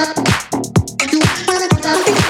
You wanna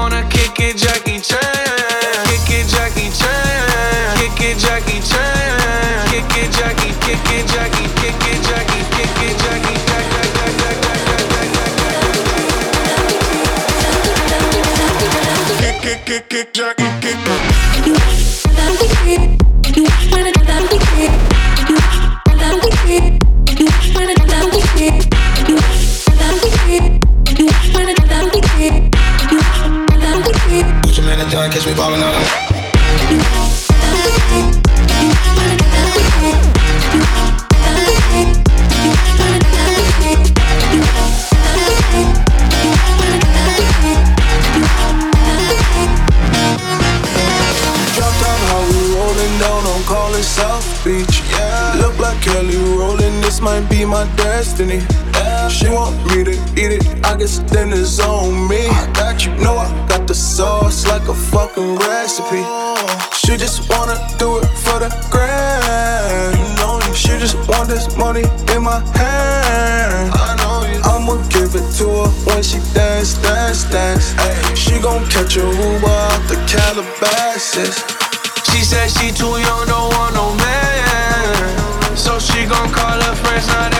Jackie, Jackie. destiny. She want me to eat it, I guess then it's on me. I got you know I got the sauce like a fucking recipe. She just wanna do it for the grand. You know she just want this money in my hand. I know you. I'ma give it to her when she dance, dance, dance. Ay, she gon' catch a Uber out the Calabasas. She said she too young, don't want no man. So she gon' call her friends, not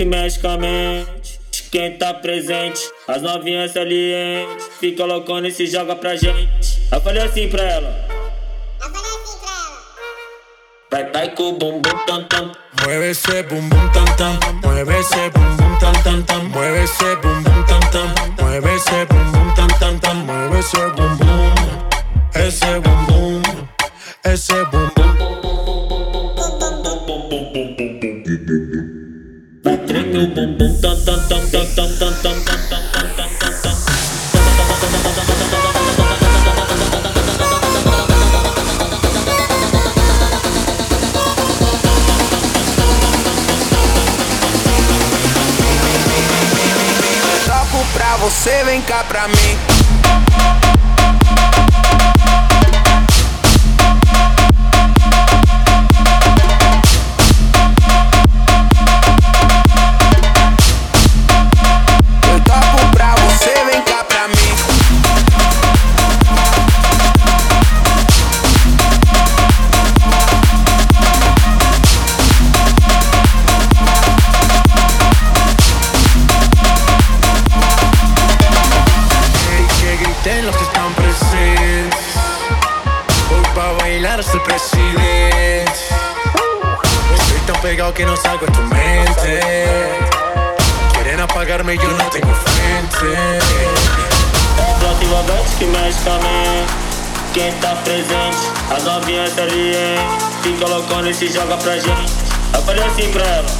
que mexe com a mente. Quem tá presente, as novinhas salientes. Fica loucona e se joga pra gente. Eu falei assim pra ela. Eu falei assim pra ela. Vai, vai com o bumbum tam tam. Mueve esse bumbum tam tam. Mueve esse bumbum tam tam tam. Mueve esse bumbum tam tam. Mueve esse bumbum tam tam tam. Mueve esse bumbum. Esse bumbum. Esse bumbum. Meu bumbum pra você, vem cá pra mim. Que no salgo de tu mente. Quieren apagarme y yo no tengo frente. Proativamente que mexe mente. Quem tá presente, as novinhas salientes. Fica loucona e se joga pra gente. Eu falei assim pra ela.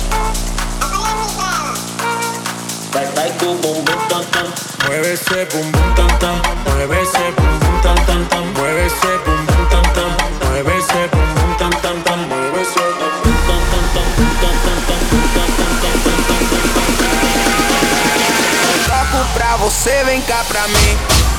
Vai, vai com o bumbum tam tam. Mueve ese bum bum tam tam. Mueve ese bum bum tam tam tam. Mueve ese bum bum tam tam. Mueve ese bum você, vem cá pra mim.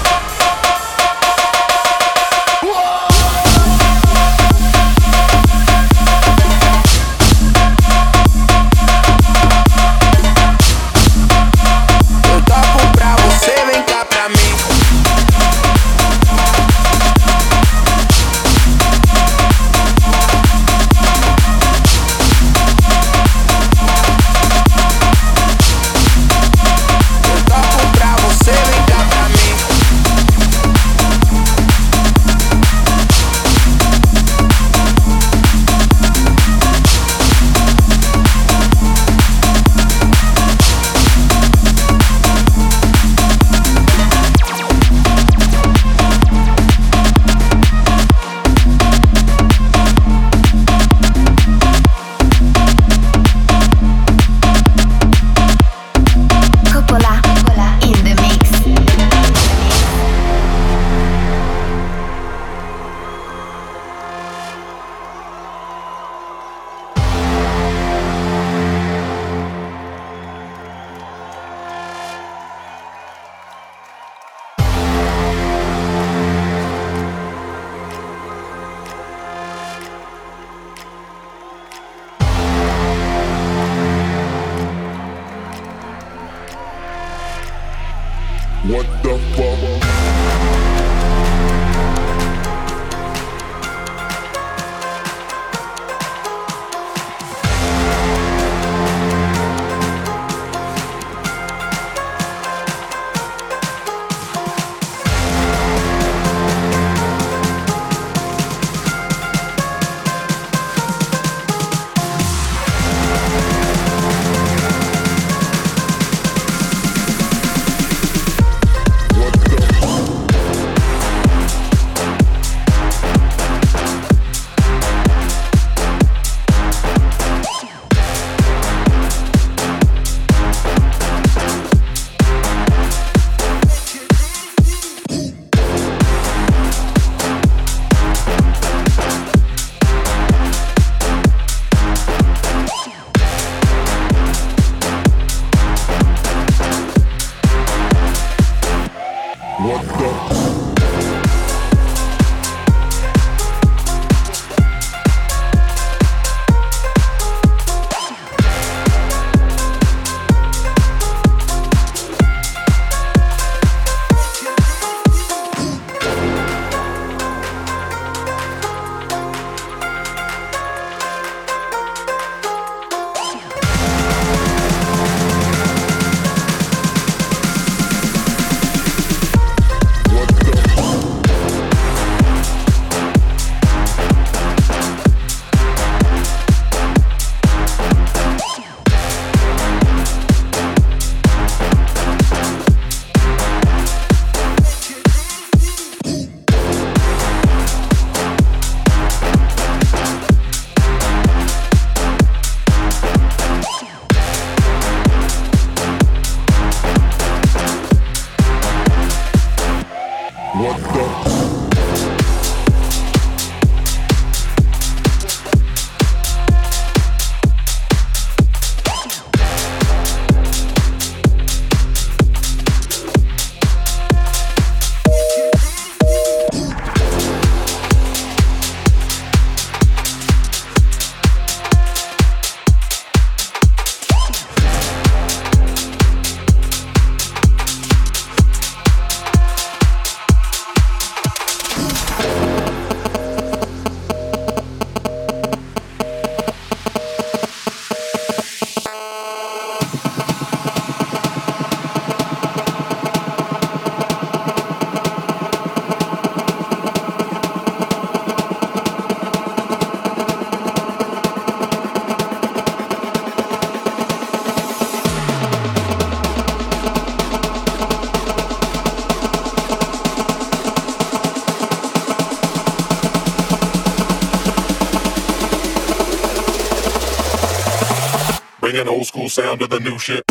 Bringing old school sound to the new shit.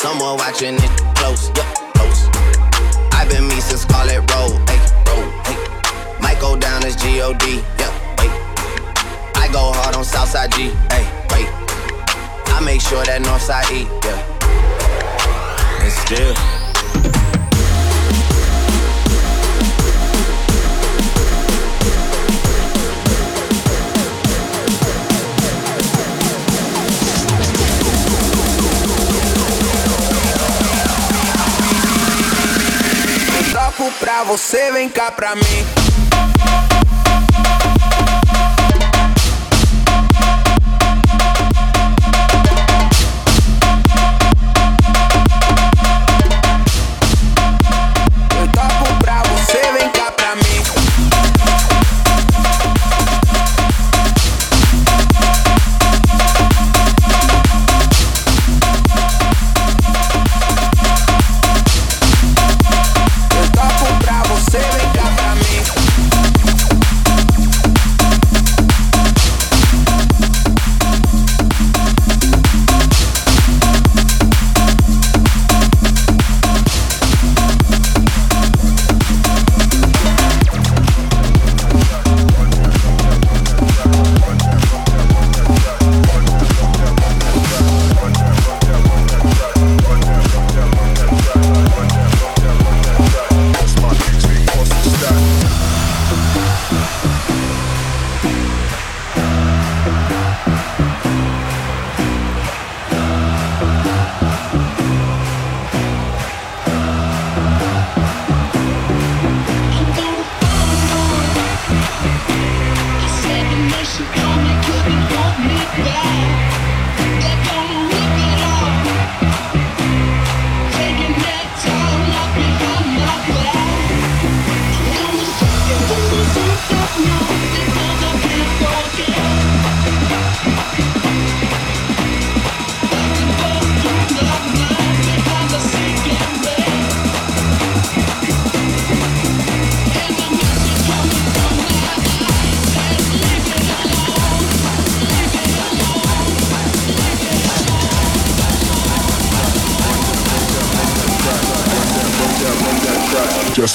Someone watching it close, yeah, close. I've been me since Scarlet Road, hey, road, hey. Might go down as G-O-D, yeah. Wait. I go hard on Southside G. Hey, wait. I make sure that Northside E, yeah. And still. Pra você, vem cá pra mim.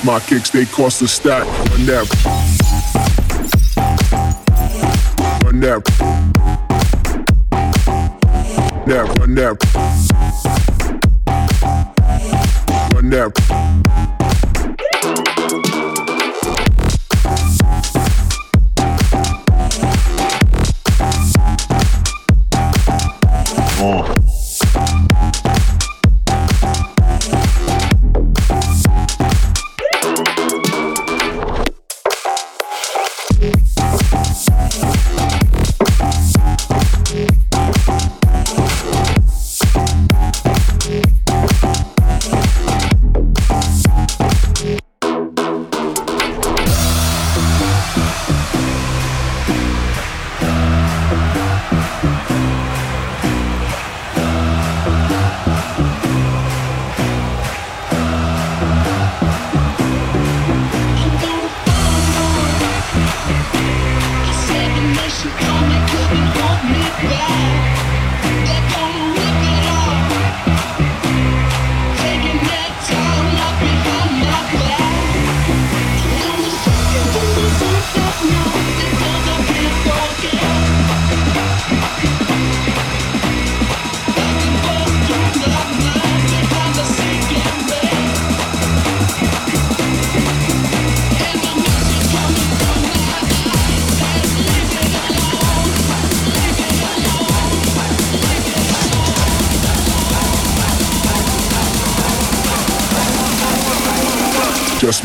My kicks, they cost a stack. Run that. Run that. That, run that. Run that.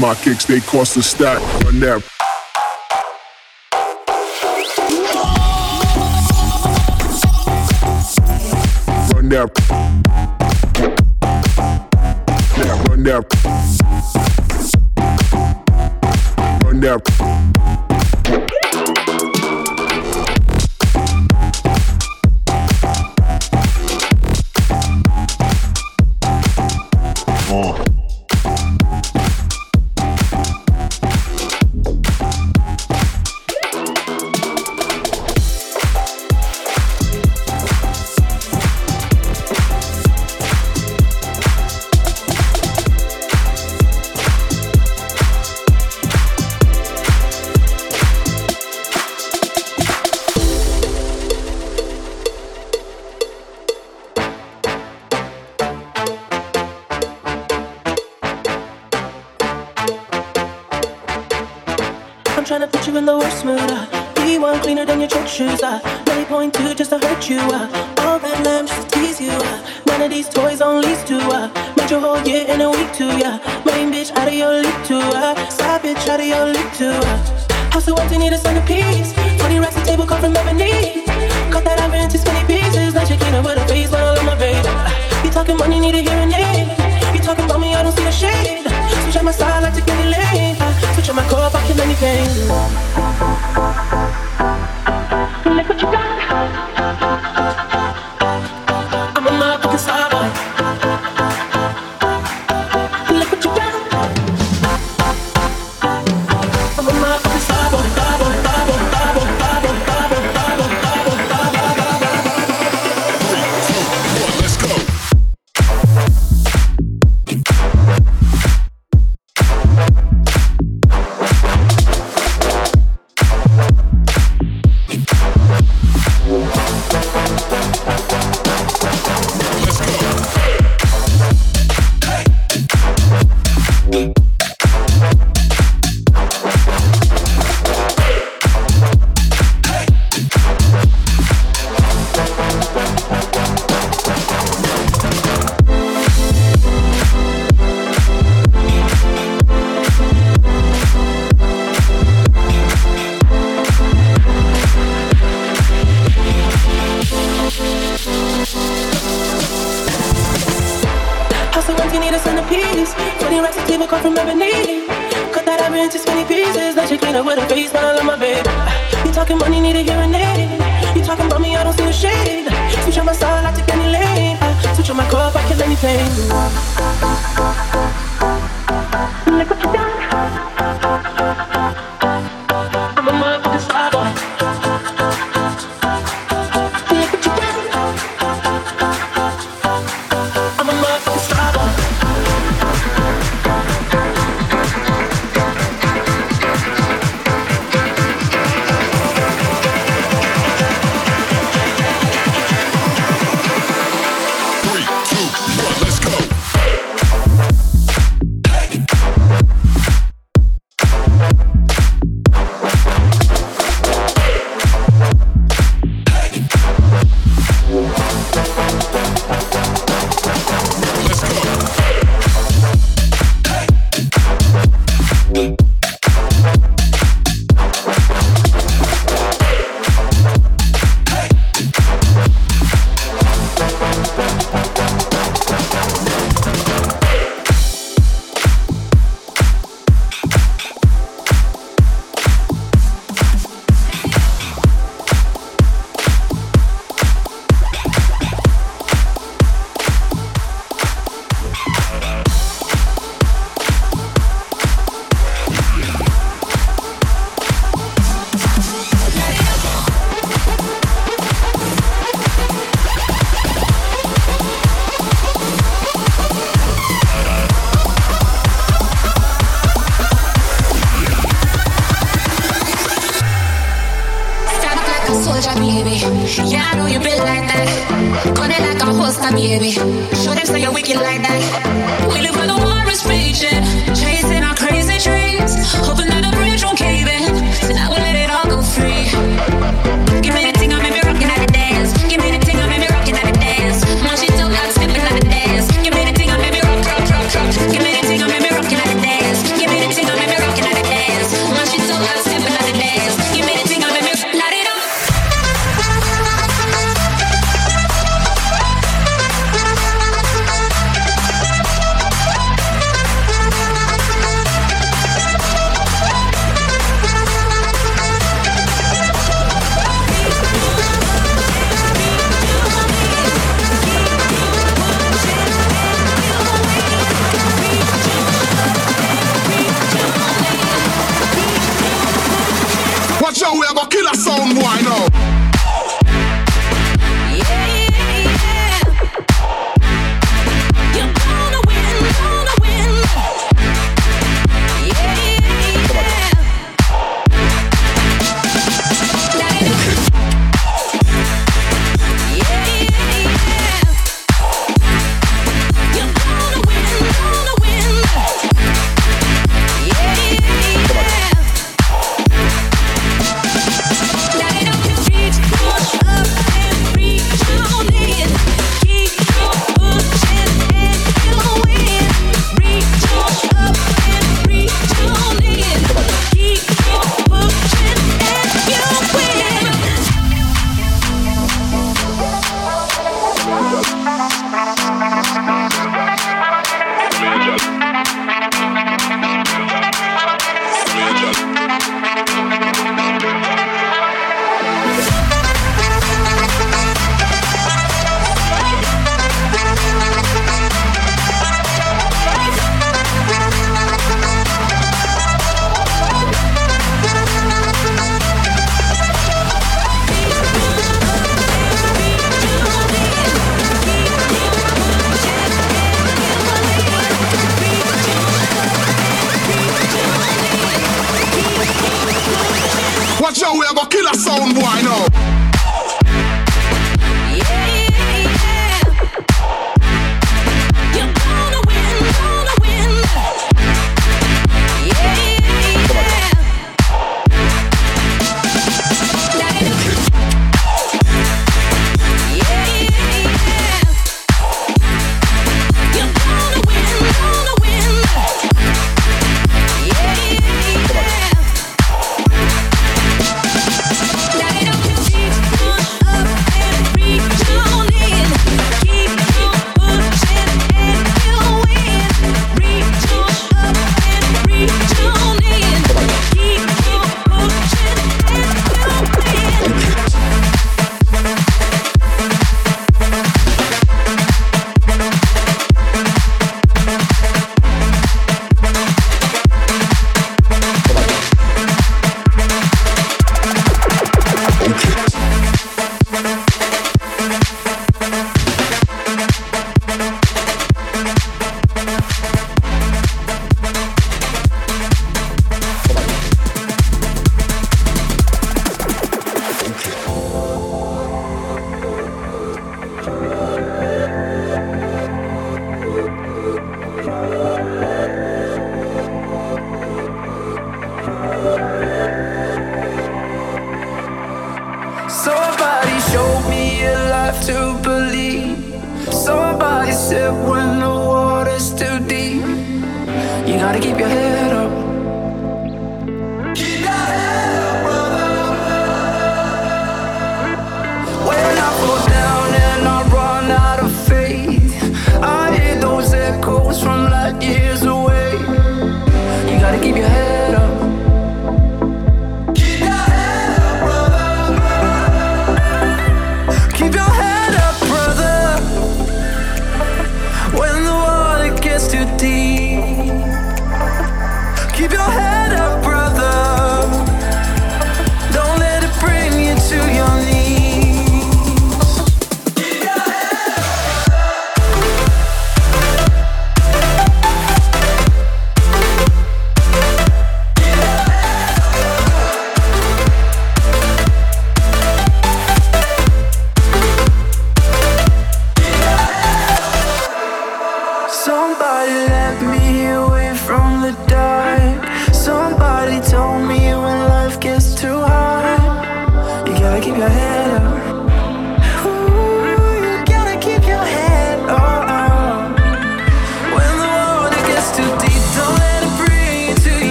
My kicks, they cost a stack. Run that. Run that. To put you in the worst mood. Uh. Be one cleaner than your church shoes. Uh. Really point two just to hurt you. Uh. All red lamps just to tease you. Uh. None of these toys on lease to. Uh. Made your whole year in a week too. Yeah. Main bitch out of your league too. Uh. Side bitch out of your league too. Uh. House so empty, need a centerpiece. 20 racks a table come from ebony. Cut that iron into skinny pieces. Like Shakina with a face, but I love my baby. You talking money, need a hearing aid. You talking about me, I don't see a shade. Switch out my style, like to get it late. Switch out my core, Look what you got.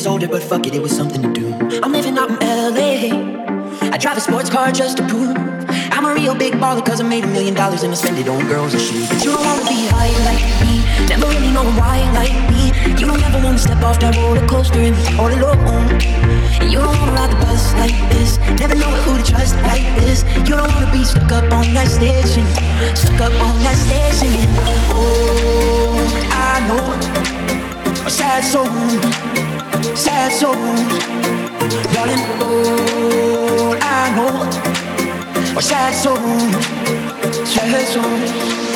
Years older, but fuck it, it was something to do. I'm living out in LA. I drive a sports car just to prove I'm a real big baller, cause I made a million dollars and I spend it on girls and shit. But you don't wanna be high like me, never really know why like me. You don't ever wanna step off that roller coaster and be all alone. Sad soul, sad soul.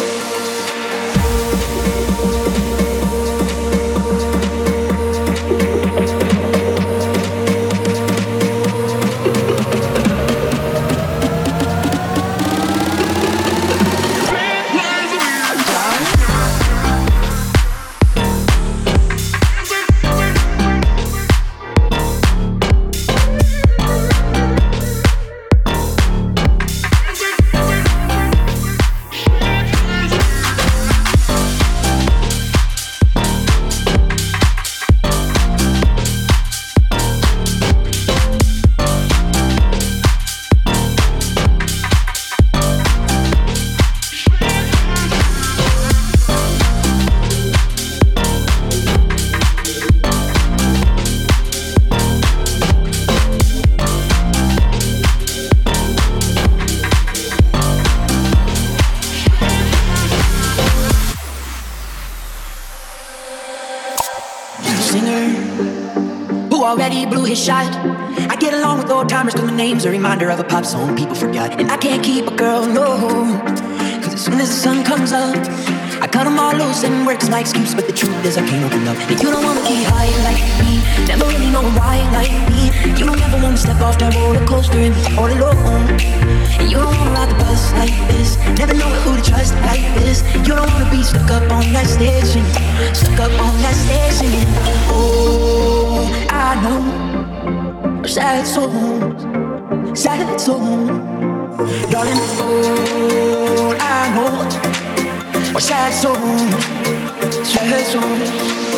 My name's a reminder of a pop song people forgot. And I can't keep a girl, no. Cause as soon as the sun comes up, I cut them all loose and work as my excuse. But the truth is, I can't open up. And you don't wanna get high like me, never really know why like me. You don't ever wanna step off that roller coaster and be all alone. And you don't wanna ride the bus like this, never know who to trust like this. You don't wanna be stuck up on that station, stuck up on that station. Oh, I know sad songs, sad. Darling, all I know are sad songs, sad songs.